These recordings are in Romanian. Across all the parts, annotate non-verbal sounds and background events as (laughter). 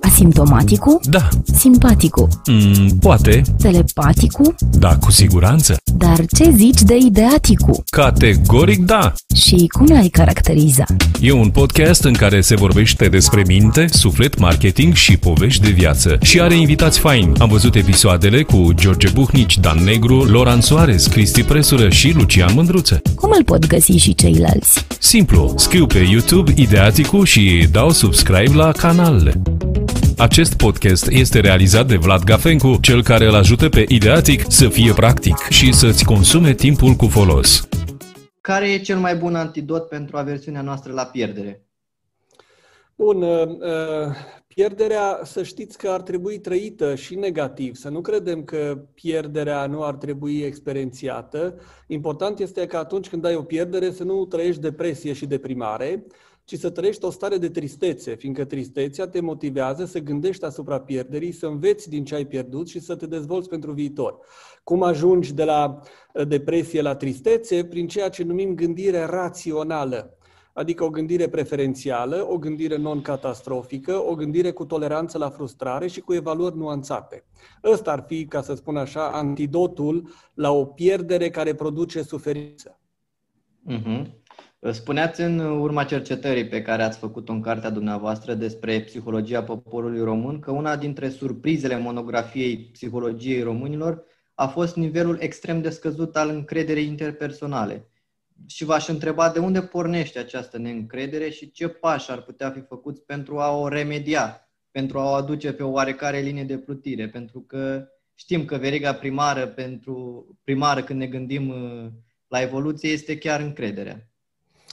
Asimptomaticul? Da. Simpaticul? Mm, poate. Telepaticul? Da, cu siguranță. Dar ce zici de ideaticul? Categoric da. Și cum l-ai caracteriza? E un podcast în care se vorbește despre minte, suflet, marketing și povești de viață. Și are invitați faini. Am văzut episoadele cu George Buhnici, Dan Negru, Loran Soares, Cristi Presură și Lucian Mândruță. Cum îl pot găsi și ceilalți? Simplu, scriu pe YouTube Ideaticul și dau subscribe la canalele. Acest podcast este realizat de Vlad Gafencu, cel care îl ajută pe Ideatic să fie practic și să-ți consume timpul cu folos. Care e cel mai bun antidot pentru aversiunea noastră la pierdere? Bun, uh, uh, pierderea, să știți că ar trebui trăită și negativ. Să nu credem că pierderea nu ar trebui experiențiată. Important este că atunci când ai o pierdere să nu trăiești depresie și deprimare, ci să trăiești o stare de tristețe, fiindcă tristețea te motivează să gândești asupra pierderii, să înveți din ce ai pierdut și să te dezvolți pentru viitor. Cum ajungi de la uh, depresie la tristețe? Prin ceea ce numim gândire rațională adică o gândire preferențială, o gândire non-catastrofică, o gândire cu toleranță la frustrare și cu evaluări nuanțate. Ăsta ar fi, ca să spun așa, antidotul la o pierdere care produce suferință. Uh-huh. Spuneați în urma cercetării pe care ați făcut-o în cartea dumneavoastră despre psihologia poporului român că una dintre surprizele monografiei psihologiei românilor a fost nivelul extrem de scăzut al încrederii interpersonale. Și v-aș întreba de unde pornește această neîncredere și ce pași ar putea fi făcuți pentru a o remedia, pentru a o aduce pe o oarecare linie de plutire, pentru că știm că veriga primară pentru primară când ne gândim uh, la evoluție este chiar încrederea.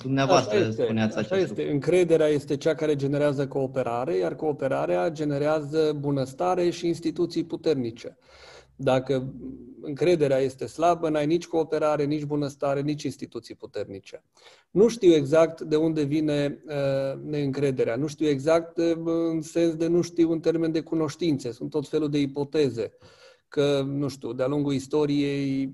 Dumneavoastră așa este, spuneați așa este. Lucru. Încrederea este cea care generează cooperare, iar cooperarea generează bunăstare și instituții puternice. Dacă încrederea este slabă, n-ai nici cooperare, nici bunăstare, nici instituții puternice. Nu știu exact de unde vine uh, neîncrederea. Nu știu exact uh, în sens de nu știu în termen de cunoștințe. Sunt tot felul de ipoteze. Uh, că, nu știu, de-a lungul istoriei,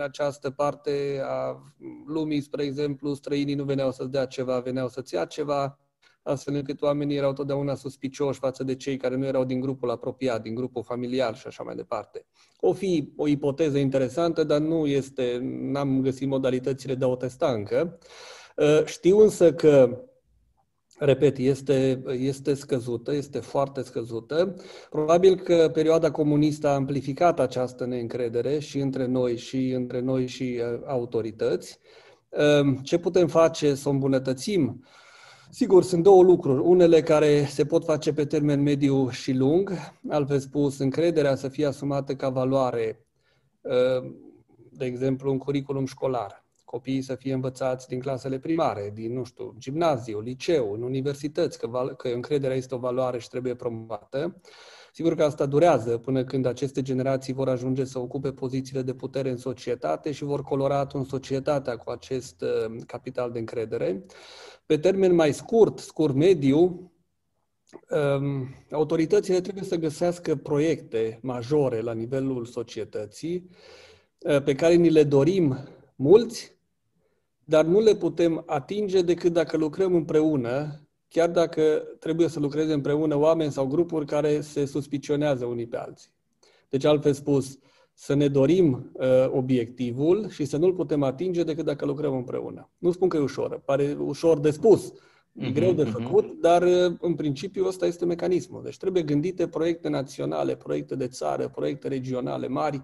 în această parte a lumii, spre exemplu, străinii nu veneau să-ți dea ceva, veneau să-ți ia ceva, astfel încât oamenii erau totdeauna suspicioși față de cei care nu erau din grupul apropiat, din grupul familiar și așa mai departe. O fi o ipoteză interesantă, dar nu este, n-am găsit modalitățile de a o testa încă. Știu însă că repet, este, este scăzută, este foarte scăzută. Probabil că perioada comunistă a amplificat această neîncredere și între noi și între noi și uh, autorități. Uh, ce putem face să o îmbunătățim? Sigur, sunt două lucruri. Unele care se pot face pe termen mediu și lung, altfel spus, încrederea să fie asumată ca valoare, uh, de exemplu, în curriculum școlar copiii să fie învățați din clasele primare, din, nu știu, gimnaziu, liceu, în universități, că, val- că încrederea este o valoare și trebuie promovată. Sigur că asta durează până când aceste generații vor ajunge să ocupe pozițiile de putere în societate și vor colora atunci societatea cu acest uh, capital de încredere. Pe termen mai scurt, scurt mediu, um, autoritățile trebuie să găsească proiecte majore la nivelul societății uh, pe care ni le dorim mulți, dar nu le putem atinge decât dacă lucrăm împreună, chiar dacă trebuie să lucreze împreună oameni sau grupuri care se suspicionează unii pe alții. Deci, altfel spus, să ne dorim uh, obiectivul și să nu-l putem atinge decât dacă lucrăm împreună. Nu spun că e ușor, pare ușor de spus, e uh-huh, greu de făcut, uh-huh. dar uh, în principiu ăsta este mecanismul. Deci trebuie gândite proiecte naționale, proiecte de țară, proiecte regionale mari,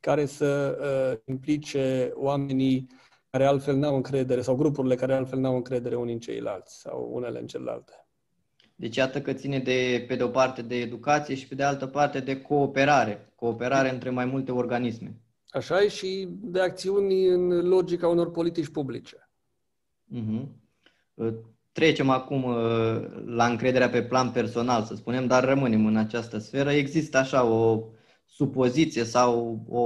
care să uh, implice oamenii care altfel n-au încredere, sau grupurile care altfel n-au încredere unii în ceilalți sau unele în celelalte. Deci iată că ține de, pe de o parte de educație și pe de altă parte de cooperare, cooperare între mai multe organisme. Așa e și de acțiuni în logica unor politici publice. Uh-huh. Trecem acum uh, la încrederea pe plan personal, să spunem, dar rămânem în această sferă. Există așa o supoziție sau o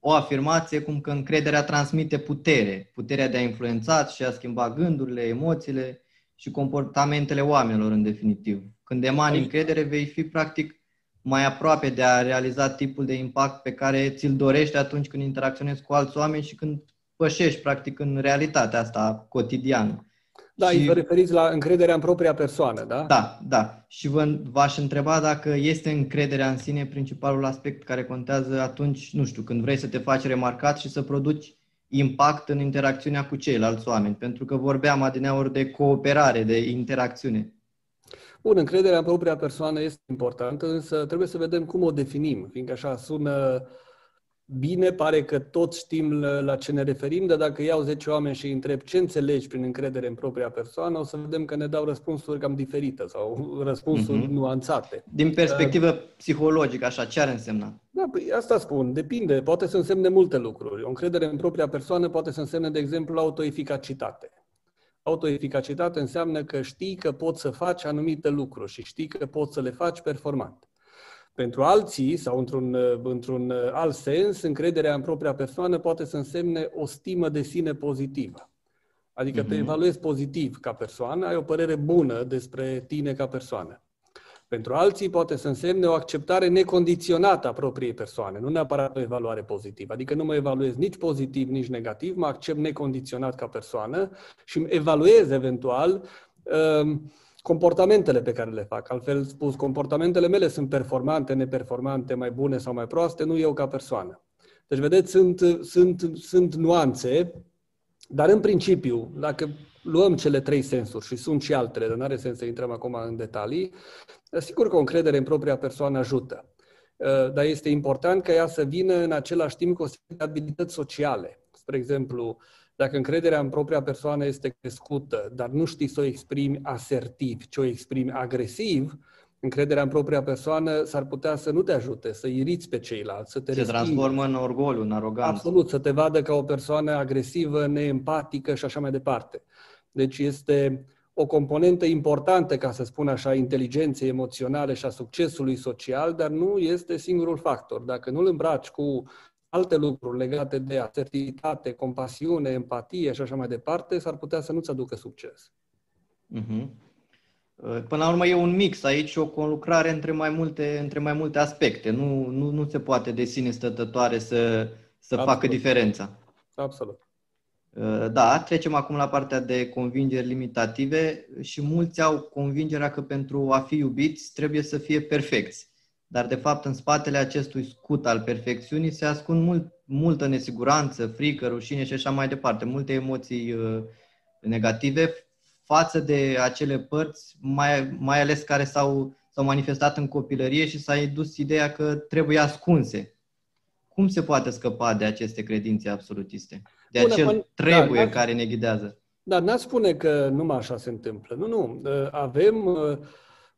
o afirmație cum că încrederea transmite putere, puterea de a influența și a schimba gândurile, emoțiile și comportamentele oamenilor în definitiv. Când emani încredere, vei fi practic mai aproape de a realiza tipul de impact pe care ți-l dorești atunci când interacționezi cu alți oameni și când pășești practic în realitatea asta cotidiană. Da, Și- și... vă referiți la încrederea în propria persoană, da? Da, da. Și vă, v-aș întreba dacă este încrederea în sine principalul aspect care contează atunci, nu știu, când vrei să te faci remarcat și să produci impact în interacțiunea cu ceilalți oameni. Pentru că vorbeam adineauri de cooperare, de interacțiune. Bun, încrederea în propria persoană este importantă, însă trebuie să vedem cum o definim, fiindcă așa sună bine, pare că toți știm la la ce ne referim, dar dacă iau 10 oameni și îi întreb ce înțelegi prin încredere în propria persoană, o să vedem că ne dau răspunsuri cam diferite sau răspunsuri Mhm. nuanțate. Din perspectivă psihologică, așa, ce ar însemna? Da, păi asta spun, depinde, poate să însemne multe lucruri. O încredere în propria persoană poate să însemne, de exemplu, autoeficacitate. Autoeficacitate înseamnă că știi că poți să faci anumite lucruri și știi că poți să le faci performant. Pentru alții, sau într-un, într-un alt sens, încrederea în propria persoană poate să însemne o stimă de sine pozitivă. Adică te Mhm. evaluezi pozitiv ca persoană, ai o părere bună despre tine ca persoană. Pentru alții poate să însemne o acceptare necondiționată a propriei persoane, nu neapărat o evaluare pozitivă. Adică nu mă evaluez nici pozitiv, nici negativ, mă accept necondiționat ca persoană și îmi evaluez eventual um, comportamentele pe care le fac. Altfel spus, comportamentele mele sunt performante, neperformante, mai bune sau mai proaste, nu eu ca persoană. Deci, vedeți, sunt, sunt, sunt nuanțe, dar în principiu, dacă luăm cele trei sensuri și sunt și altele, dar nu are sens să intrăm acum în detalii, sigur că o încredere în propria persoană ajută. Uh, Dar este important ca ea să vină în același timp cu o serie de abilități sociale. Spre exemplu, dacă încrederea în propria persoană este crescută, dar nu știi să o exprimi asertiv, ci o exprimi agresiv, încrederea în propria persoană s-ar putea să nu te ajute, să iriți pe ceilalți, să te Se respingi. transformă în orgoliu, în aroganță. Absolut, să te vadă ca o persoană agresivă, neempatică și așa mai departe. Deci este o componentă importantă, ca să spun așa, inteligenței emoționale și a succesului social, dar nu este singurul factor. Dacă nu îl îmbraci cu alte lucruri legate de asertivitate, compasiune, empatie și așa mai departe, s-ar putea să nu-ți aducă succes. Mhm. Până la urmă e un mix aici, o conlucrare între mai multe, între mai multe aspecte. Nu, nu, nu se poate de sine stătătoare să, să Absolut. facă diferența. Absolut. Da, trecem acum la partea de convingeri limitative și mulți au convingerea că pentru a fi iubiți trebuie să fie perfecți. Dar de fapt în spatele acestui scut al perfecțiunii se ascund mult, multă nesiguranță, frică, rușine și așa mai departe, multe emoții uh, negative față de acele părți, mai, mai ales care s-au, s-au manifestat în copilărie și s-a indus ideea că trebuie ascunse. Cum se poate scăpa de aceste credințe absolutiste? De Bun, acel acum- trebuie da, da. care ne ghidează? Dar n-aș spune că numai așa se întâmplă. Nu, nu. Avem uh,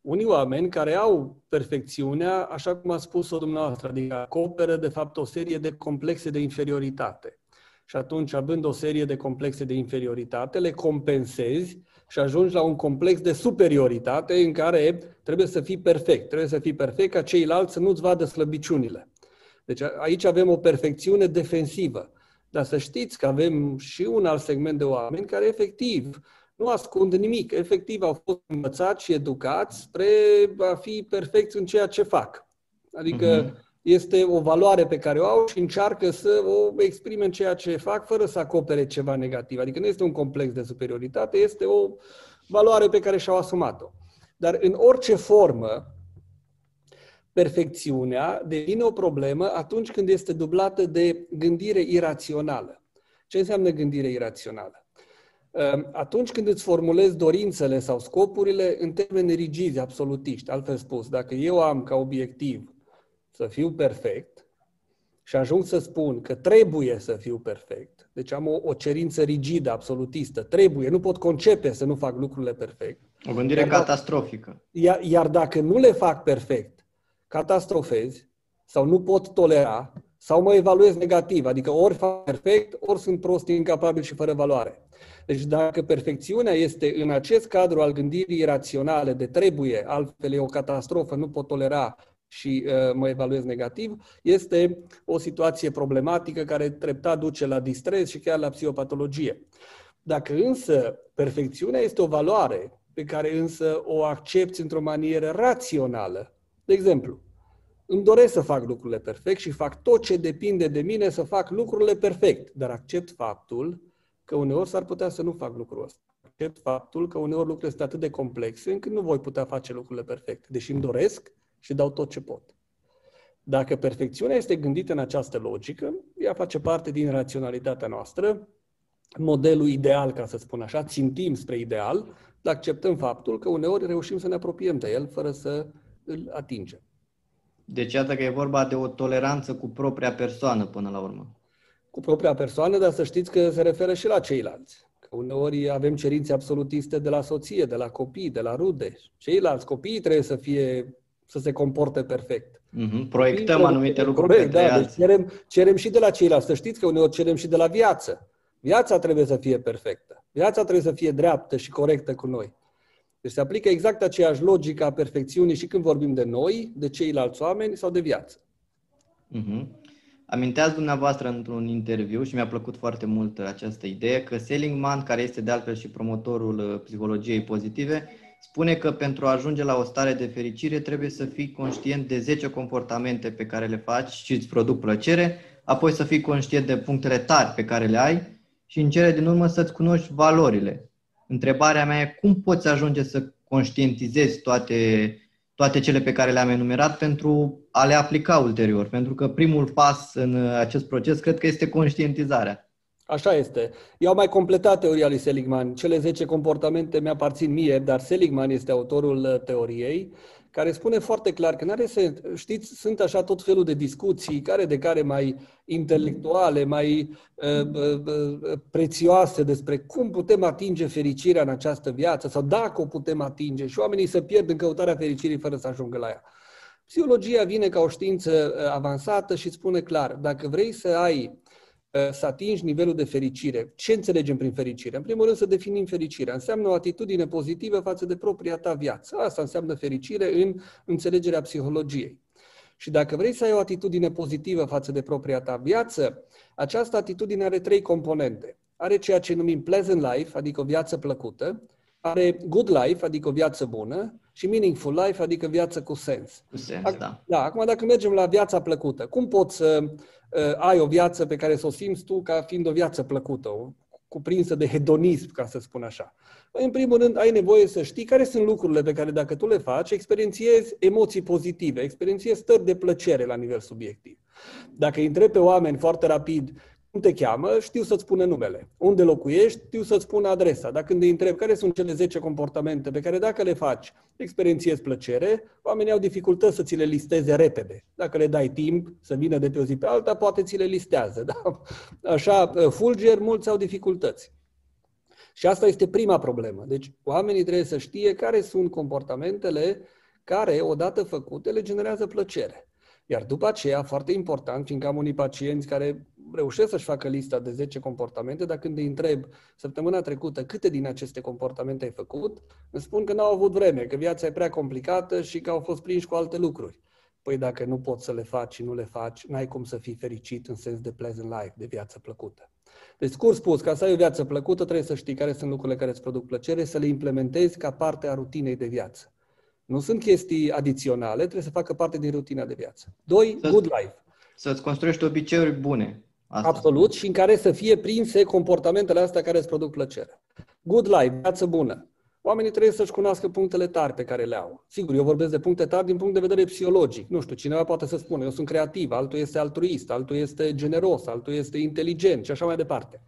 unii oameni care au perfecțiunea, așa cum a spus-o dumneavoastră, adică acoperă de fapt o serie de complexe de inferioritate. Și atunci, având o serie de complexe de inferioritate, le compensezi și ajungi la un complex de superioritate în care trebuie să fii perfect. Trebuie să fii perfect ca ceilalți să nu-ți vadă slăbiciunile. Deci a- aici avem o perfecțiune defensivă. Dar să știți că avem și un alt segment de oameni care efectiv nu ascund nimic. Efectiv au fost învățați și educați spre a fi perfecți în ceea ce fac. Adică Mhm. este o valoare pe care o au și încearcă să o exprime în ceea ce fac fără să acopere ceva negativ. Adică nu este un complex de superioritate, este o valoare pe care și-au asumat-o. Dar în orice formă, perfecțiunea devine o problemă atunci când este dublată de gândire irațională. Ce înseamnă gândire irațională? Ehm, Atunci când îți formulezi dorințele sau scopurile în termeni rigizi, absolutiști, altfel spus, dacă eu am ca obiectiv să fiu perfect și ajung să spun că trebuie să fiu perfect, deci am o, o cerință rigidă, absolutistă, trebuie, nu pot concepe să nu fac lucrurile perfect, O gândire Dar da. catastrofică. iar, iar dacă nu le fac perfect, catastrofezi sau nu pot tolera sau mă evaluez negativ, adică ori fac perfect, ori sunt prost, incapabil și fără valoare. Deci dacă perfecțiunea este în acest cadru al gândirii iraționale de trebuie, altfel e o catastrofă, nu pot tolera și uh, mă evaluez negativ, este o situație problematică care treptat duce la distres și chiar la psihopatologie. Dacă însă perfecțiunea este o valoare pe care însă o accepti într-o manieră rațională, de exemplu, îmi doresc să fac lucrurile perfect și fac tot ce depinde de mine să fac lucrurile perfect, dar accept faptul că uneori s-ar putea să nu fac lucrul ăsta. Accept faptul că uneori lucrurile sunt atât de complexe încât nu voi putea face lucrurile perfecte, deși îmi doresc și dau tot ce pot. Dacă perfecțiunea este gândită în această logică, ea face parte din raționalitatea noastră, modelul ideal, ca să spun așa, țintim spre ideal, dar acceptăm faptul că uneori reușim să ne apropiem de el fără să îl atingem. Deci iată că e vorba de o toleranță cu propria persoană până la urmă. Cu propria persoană, dar să știți că se referă și la ceilalți. Că uneori avem cerințe absolutiste de la soție, de la copii, de la rude. Ceilalți copii trebuie să fie să se comporte perfect. Mm-hmm. Proiectăm Copiii anumite lucruri corect, da, deci cerem, cerem și de la ceilalți. Să știți că uneori cerem și de la viață. Viața trebuie să fie perfectă. Viața trebuie să fie dreaptă și corectă cu noi. Deci se aplică exact aceeași logică a perfecțiunii și când vorbim de noi, de ceilalți oameni sau de viață. Mm-hmm. Aminteați dumneavoastră într-un interviu și mi-a plăcut foarte mult această idee că Seligman, care este de altfel și promotorul uh, psihologiei pozitive, spune că pentru a ajunge la o stare de fericire trebuie să fii conștient de 10 comportamente pe care le faci și îți produc plăcere, apoi să fii conștient de punctele tari pe care le ai și în cele din urmă să-ți cunoști valorile. Întrebarea mea e cum poți ajunge să conștientizezi toate, toate cele pe care le-am enumerat pentru a le aplica ulterior, pentru că primul pas în acest proces cred că este conștientizarea. Așa este. Eu am mai completat teoria lui Seligman. Cele 10 comportamente mi-aparțin mie, dar Seligman este autorul uh, teoriei, care spune foarte clar că n-are să, știți, sunt așa tot felul de discuții, care de care mai intelectuale, mai uh, uh, uh, prețioase despre cum putem atinge fericirea în această viață sau dacă o putem atinge și oamenii se pierd în căutarea fericirii fără să ajungă la ea. Psihologia vine ca o știință uh, avansată și spune clar, dacă vrei să ai Uh, să atingi nivelul de fericire. Ce înțelegem prin fericire? În primul rând să definim fericirea. Înseamnă o atitudine pozitivă față de propria ta viață. Asta înseamnă fericire în înțelegerea psihologiei. Și dacă vrei să ai o atitudine pozitivă față de propria ta viață, această atitudine are trei componente. Are ceea ce numim pleasant life, adică o viață plăcută, are good life, adică o viață bună, și meaningful life, adică viață cu sens. Cu sens, Ac- da. Da, acum dacă mergem la viața plăcută, cum poți să uh, ai o viață pe care să o simți tu ca fiind o viață plăcută, o, cuprinsă de hedonism, ca să spun așa? În primul rând, ai nevoie să știi care sunt lucrurile pe care dacă tu le faci, experiențiezi emoții pozitive, experiențiezi stări de plăcere la nivel subiectiv. Dacă îi întrebi pe oameni foarte rapid cum te cheamă, știu să-ți spună numele. Unde locuiești, știu să-ți spună adresa. Dacă când îi întreb care sunt cele 10 comportamente pe care dacă le faci, experiențiezi plăcere, oamenii au dificultăți să ți le listeze repede. Dacă le dai timp să vină de pe o zi pe alta, poate ți le listează. Da? Așa, fulger, mulți au dificultăți. Și asta este prima problemă. Deci oamenii trebuie să știe care sunt comportamentele care, odată făcute, le generează plăcere. Iar după aceea, foarte important, fiindcă am unii pacienți care reușesc să-și facă lista de 10 comportamente, dar când îi întreb săptămâna trecută câte din aceste comportamente ai făcut, îmi spun că n-au avut vreme, că viața e prea complicată și că au fost prinși cu alte lucruri. Păi dacă nu poți să le faci și nu le faci, n-ai cum să fii fericit în sens de pleasant life, de viață plăcută. Deci, scurt spus, ca să ai o viață plăcută, trebuie să știi care sunt lucrurile care îți produc plăcere, să le implementezi ca parte a rutinei de viață. Nu sunt chestii adiționale, trebuie să facă parte din rutina de viață. Doi, să good life. Să-ți construiești obiceiuri bune. Asta. Absolut, și în care să fie prinse comportamentele astea care îți produc plăcere. Good life, viață bună. Oamenii trebuie să-și cunoască punctele tari pe care le au. Sigur, eu vorbesc de puncte tari din punct de vedere psihologic. Nu știu, cineva poate să spună, eu sunt creativ, altul este altruist, altul este generos, altul este inteligent și așa mai departe.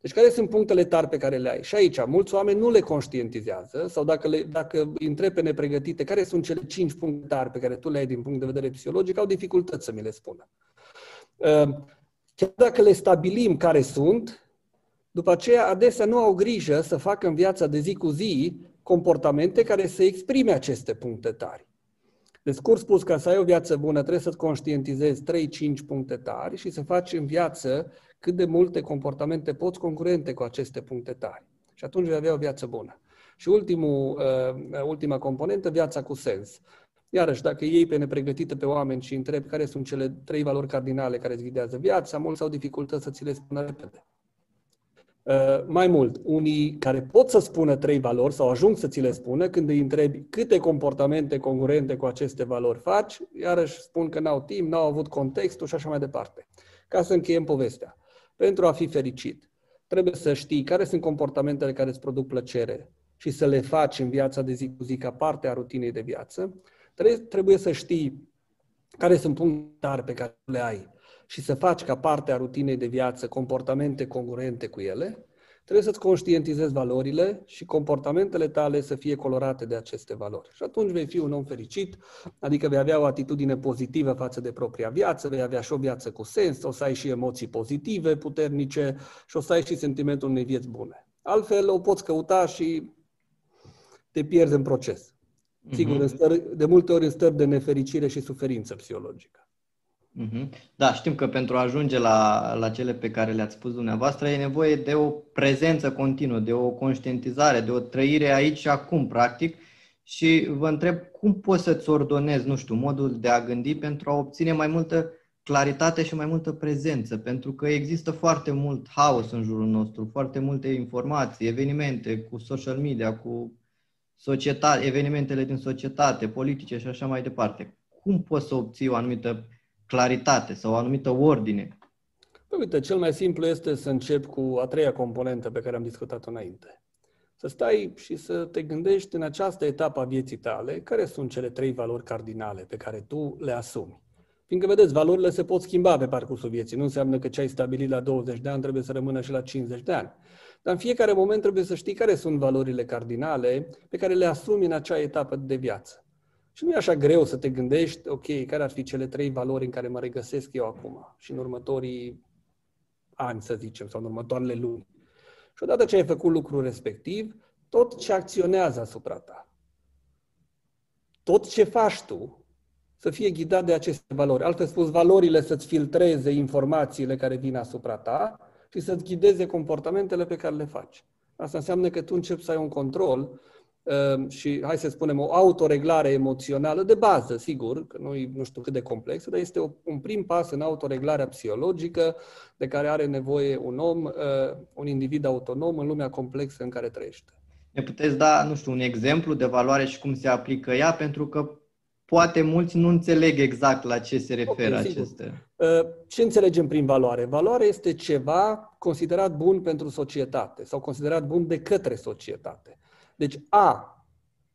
Deci care sunt punctele tari pe care le ai? Și aici, mulți oameni nu le conștientizează sau dacă, le, dacă îi întreb pe nepregătite care sunt cele cinci puncte tari pe care tu le ai din punct de vedere psihologic, au dificultăți să mi le spună. Uh, chiar dacă le stabilim care sunt, după aceea adesea nu au grijă să facă în viața de zi cu zi comportamente care să exprime aceste puncte tari. De scurt spus, ca să ai o viață bună, trebuie să-ți conștientizezi 3-5 puncte tari și să faci în viață cât de multe comportamente poți concurente cu aceste puncte tari. Și atunci vei avea o viață bună. Și ultimul, uh, ultima componentă, viața cu sens. Iarăși, dacă iei pe nepregătită pe oameni și întrebi care sunt cele trei valori cardinale care îți ghidează viața, mulți au dificultăți să ți le spună repede. Uh, mai mult, unii care pot să spună trei valori sau ajung să ți le spună, când îi întrebi câte comportamente congruente cu aceste valori faci, iarăși spun că n-au timp, n-au avut contextul și așa mai departe. Ca să încheiem povestea. Pentru a fi fericit, trebuie să știi care sunt comportamentele care îți produc plăcere și să le faci în viața de zi cu zi ca parte a rutinei de viață. Trebuie să știi care sunt punctele pe care le ai și să faci ca parte a rutinei de viață comportamente congruente cu ele Trebuie să-ți conștientizezi valorile și comportamentele tale să fie colorate de aceste valori. Și atunci vei fi un om fericit, adică vei avea o atitudine pozitivă față de propria viață, vei avea și o viață cu sens, o să ai și emoții pozitive, puternice și o să ai și sentimentul unei vieți bune. Altfel o poți căuta și te pierzi în proces. Sigur, mm-hmm. în stări, de multe ori în stări de nefericire și suferință psihologică. Mhm. Da, știm că pentru a ajunge la, la cele pe care le-ați spus dumneavoastră e nevoie de o prezență continuă, de o conștientizare, de o trăire aici și acum, practic. Și vă întreb cum poți să-ți ordonezi, nu știu, modul de a gândi pentru a obține mai multă claritate și mai multă prezență, pentru că există foarte mult haos în jurul nostru, foarte multe informații, evenimente cu social media, cu societate, evenimentele din societate, politice și așa mai departe. Cum poți să obții o anumită claritate sau o anumită ordine? Păi uite, cel mai simplu este să încep cu a treia componentă pe care am discutat-o înainte. Să stai și să te gândești în această etapă a vieții tale care sunt cele trei valori cardinale pe care tu le asumi. Fiindcă, vedeți, valorile se pot schimba pe parcursul vieții. Nu înseamnă că ce ai stabilit la 20 de ani trebuie să rămână și la 50 de ani. Dar în fiecare moment trebuie să știi care sunt valorile cardinale pe care le asumi în acea etapă de viață. Și nu e așa greu să te gândești, ok, care ar fi cele trei valori în care mă regăsesc eu acum și în următorii ani, să zicem, sau în următoarele luni. Și odată ce ai făcut lucrul respectiv, tot ce acționează asupra ta, tot ce faci tu, să fie ghidat de aceste valori. Altfel spus, valorile să-ți filtreze informațiile care vin asupra ta și să-ți ghideze comportamentele pe care le faci. Asta înseamnă că tu începi să ai un control Ehm, și, hai să spunem, o autoreglare emoțională de bază, sigur, că nu, nu știu cât de complexă, dar este un prim pas în autoreglarea psihologică de care are nevoie un om, eh, un individ autonom în lumea complexă în care trăiește. Ne puteți da, nu știu, un exemplu de valoare și cum se aplică ea, pentru că poate mulți nu înțeleg exact la ce se referă okay, aceste. Eh, ce înțelegem prin valoare? Valoare este ceva considerat bun pentru societate sau considerat bun de către societate. Deci A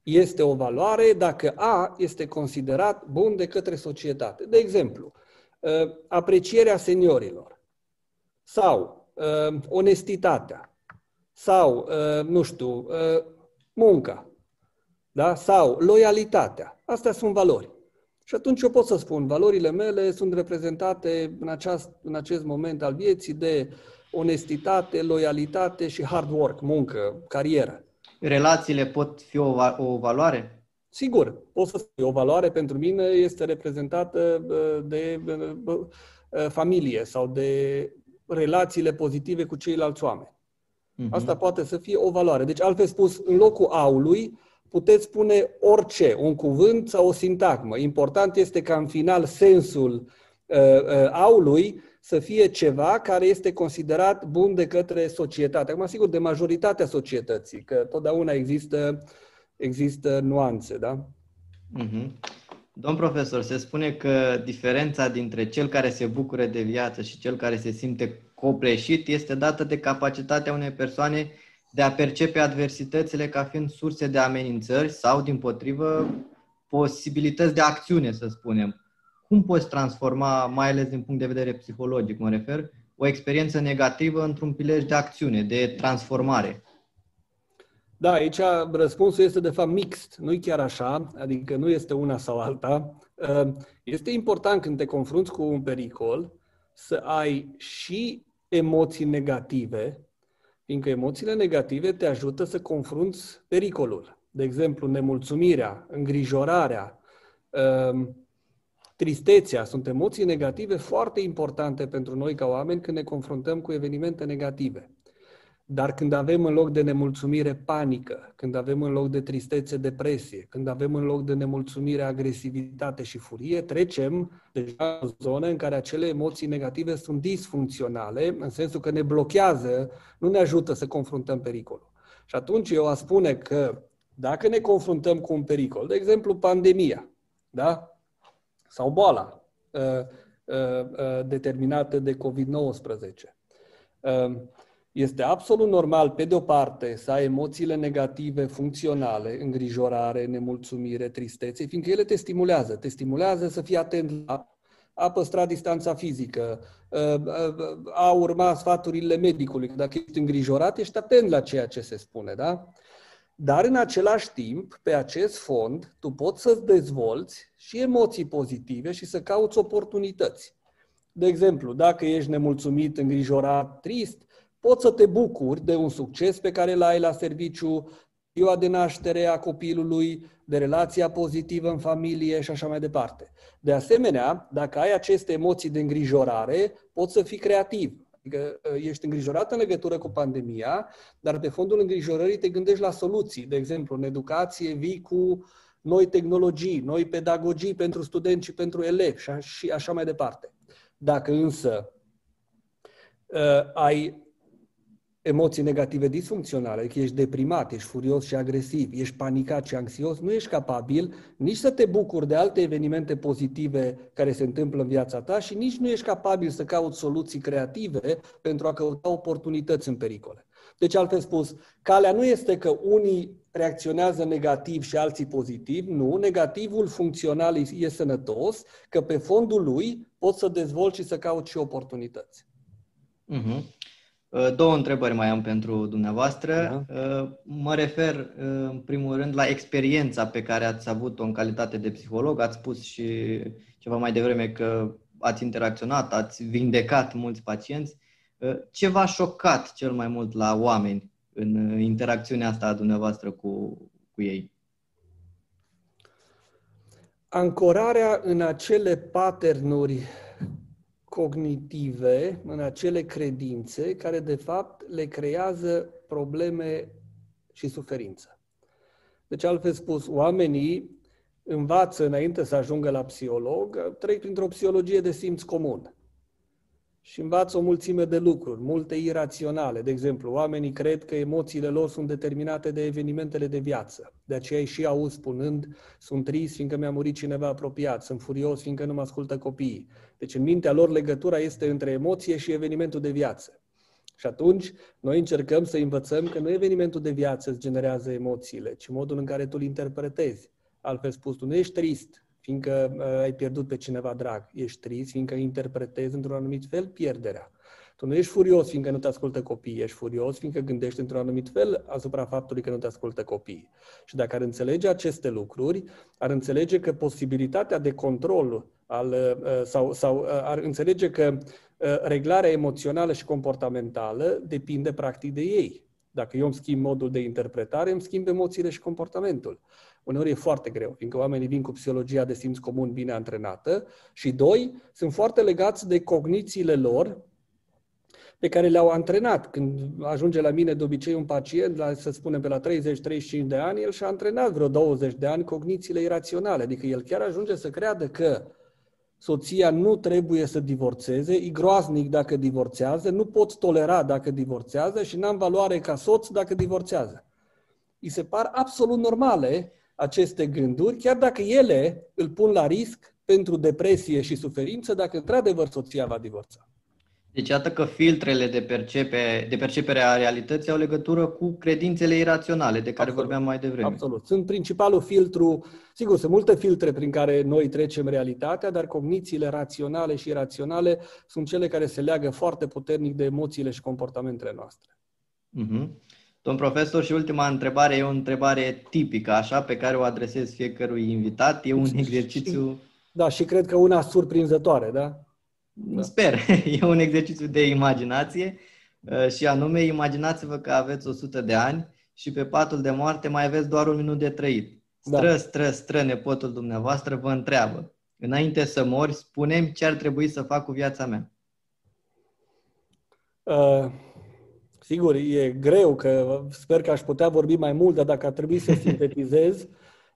este o valoare dacă A este considerat bun de către societate. De exemplu, uh, aprecierea seniorilor sau uh, onestitatea sau, uh, nu știu, munca da? sau loialitatea. Astea sunt valori. Și atunci eu pot să spun, valorile mele sunt reprezentate în, aceast, în acest moment al vieții de onestitate, loialitate și hard work, muncă, carieră relațiile pot fi o, o valoare? Sigur, pot să fie o valoare pentru mine este reprezentată de familie sau de relațiile pozitive cu ceilalți oameni. Uh-huh. Asta poate să fie o valoare. Deci, altfel spus, în locul aului puteți spune orice, un cuvânt sau o sintagmă. Important este ca în final sensul uh, uh, aului să fie ceva care este considerat bun de către societate. Acum, sigur, de majoritatea societății, că totdeauna există, există nuanțe, da? Mm-hmm. Domn profesor, se spune că diferența dintre cel care se bucură de viață și cel care se simte copleșit este dată de capacitatea unei persoane de a percepe adversitățile ca fiind surse de amenințări sau, din potrivă, posibilități de acțiune, să spunem cum poți transforma, mai ales din punct de vedere psihologic, mă refer, o experiență negativă într-un prilej de acțiune, de transformare? Da, aici răspunsul este de fapt mixt, nu-i chiar așa, adică nu este una sau alta. Ehm, este important când te confrunți cu un pericol să ai și emoții negative, fiindcă emoțiile negative te ajută să confrunți pericolul. De exemplu, nemulțumirea, îngrijorarea, ehm, Tristețea sunt emoții negative foarte importante pentru noi ca oameni când ne confruntăm cu evenimente negative. Dar când avem în loc de nemulțumire panică, când avem în loc de tristețe depresie, când avem în loc de nemulțumire agresivitate și furie, trecem deja în zone în care acele emoții negative sunt disfuncționale, în sensul că ne blochează, nu ne ajută să confruntăm pericolul. Și atunci eu aș spune că dacă ne confruntăm cu un pericol, de exemplu pandemia, da? sau boala uh, uh, uh, determinată de COVID-19. Este absolut normal, pe de o parte, să ai emoțiile negative funcționale, îngrijorare, nemulțumire, tristețe, fiindcă ele te stimulează. Te stimulează să fii atent la a păstra distanța fizică, a urma sfaturile medicului. Dacă ești îngrijorat, ești atent la ceea ce se spune, da? Dar în același timp, pe acest fond, tu poți să-ți dezvolți și emoții pozitive și să cauți oportunități. De exemplu, dacă ești nemulțumit, îngrijorat, trist, poți să te bucuri de un succes pe care l-ai la serviciu, ziua de naștere a copilului, de relația pozitivă în familie și așa mai departe. De asemenea, dacă ai aceste emoții de îngrijorare, poți să fii creativ. Adică ă, ești îngrijorat în legătură cu pandemia, dar pe fondul îngrijorării te gândești la soluții. De exemplu, în educație vii cu noi tehnologii, noi pedagogii pentru studenți și pentru elevi și așa mai departe. Dacă însă ă, ai emoții negative disfuncționale, că ești deprimat, ești furios și agresiv, ești panicat și anxios, nu ești capabil nici să te bucuri de alte evenimente pozitive care se întâmplă în viața ta și nici nu ești capabil să cauți soluții creative pentru a căuta oportunități în pericole. Deci, altfel spus, calea nu este că unii reacționează negativ și alții pozitiv, nu, negativul funcțional e sănătos, că pe fondul lui poți să dezvolți și să cauți și oportunități. Uh-huh. Uh, două întrebări mai am pentru dumneavoastră. Uh-huh. Mă refer, uh, în primul rând, la experiența pe care ați avut-o în calitate de psiholog. Ați spus și ceva mai devreme că ați interacționat, ați vindecat mulți pacienți. Ce v-a șocat cel mai mult la oameni în interacțiunea asta a dumneavoastră cu, cu ei? Ancorarea în acele paternuri cognitive, în acele credințe care de fapt le creează probleme și suferință. Deci, altfel spus, oamenii învață înainte să ajungă la psiholog, trec printr-o psihologie de simț comun și învață o mulțime de lucruri, multe iraționale. De exemplu, oamenii cred că emoțiile lor sunt determinate de evenimentele de viață. De aceea îi și auzi spunând, sunt trist fiindcă mi-a murit cineva apropiat, sunt furios fiindcă nu mă ascultă copiii. Deci în mintea lor legătura este între emoție și evenimentul de viață. Și atunci noi încercăm să învățăm că nu evenimentul de viață îți generează emoțiile, ci modul în care tu îl interpretezi. Altfel spus, tu nu ești trist fiindcă uh, ai pierdut pe cineva drag. Ești trist, fiindcă interpretezi într-un anumit fel pierderea. Tu nu ești furios fiindcă nu te ascultă copiii, ești furios fiindcă gândești într-un anumit fel asupra faptului că nu te ascultă copiii. Și dacă ar înțelege aceste lucruri, ar înțelege că posibilitatea de control al, uh, sau, sau uh, ar înțelege că reglarea emoțională și comportamentală depinde practic de ei. Dacă eu îmi schimb modul de interpretare, îmi schimb emoțiile și comportamentul. Uneori e foarte greu, fiindcă oamenii vin cu psihologia de simț comun bine antrenată și, doi, sunt foarte legați de cognițiile lor pe care le-au antrenat. Când ajunge la mine de obicei un pacient, la, să spunem pe la 30-35 de ani, el și-a antrenat vreo 20 de ani cognițiile iraționale. Adică el chiar ajunge să creadă că soția nu trebuie să divorțeze, e groaznic dacă divorțează, nu pot tolera dacă divorțează și n-am valoare ca soț dacă divorțează. Îi se par absolut normale aceste gânduri, chiar dacă ele îl pun la risc pentru depresie și suferință dacă într-adevăr soția va divorța. Deci iată că filtrele de, percepe, de percepere a realității au legătură cu credințele iraționale de care Absolut. vorbeam mai devreme. Absolut. Sunt principalul filtru, sigur, sunt multe filtre prin care noi trecem realitatea, dar cognițiile raționale și iraționale sunt cele care se leagă foarte puternic de emoțiile și comportamentele noastre. Uh-huh. Domn profesor, și ultima întrebare e o întrebare tipică, așa, pe care o adresez fiecărui invitat. E un exercițiu... Da, și cred că una surprinzătoare, da? da. Sper. (laughs) E un exercițiu de imaginație uh, și anume, imaginați-vă că aveți 100 de ani și pe patul de moarte mai aveți doar un minut de trăit. Stră, da. stră, stră, nepotul dumneavoastră vă întreabă. Înainte să mori, spunem ce ar trebui să fac cu viața mea. Uh Sigur, e greu, că sper că aș putea vorbi mai mult, dar dacă ar trebui să sintetizez,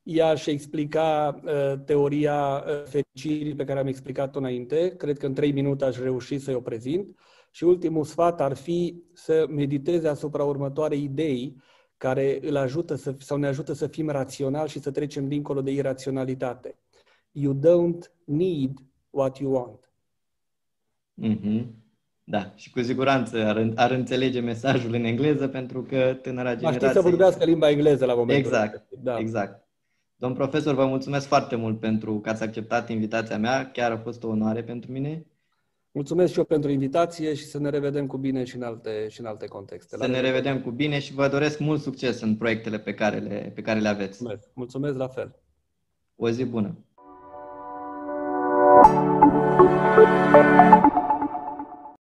ea aș explica uh, teoria uh, fericirii pe care am explicat-o înainte. Cred că în trei minute aș reuși să-i o prezint. Și ultimul sfat ar fi să mediteze asupra următoarei idei care îl ajută să, sau ne ajută să fim raționali și să trecem dincolo de iraționalitate. You don't need what you want. Mm-hmm. Da, și cu siguranță ar, ar înțelege mesajul în engleză pentru că tânăra generație... Aș ști să vorbească limba engleză la momentul Exact, da. exact. Domn profesor, vă mulțumesc foarte mult pentru că ați acceptat invitația mea. Chiar a fost o onoare pentru mine. Mulțumesc și eu pentru invitație și să ne revedem cu bine și în alte, și în alte contexte. Să ne revedem cu bine și vă doresc mult succes în proiectele pe care le, pe care le aveți. Mulțumesc, mulțumesc la fel. O zi bună! Thank you.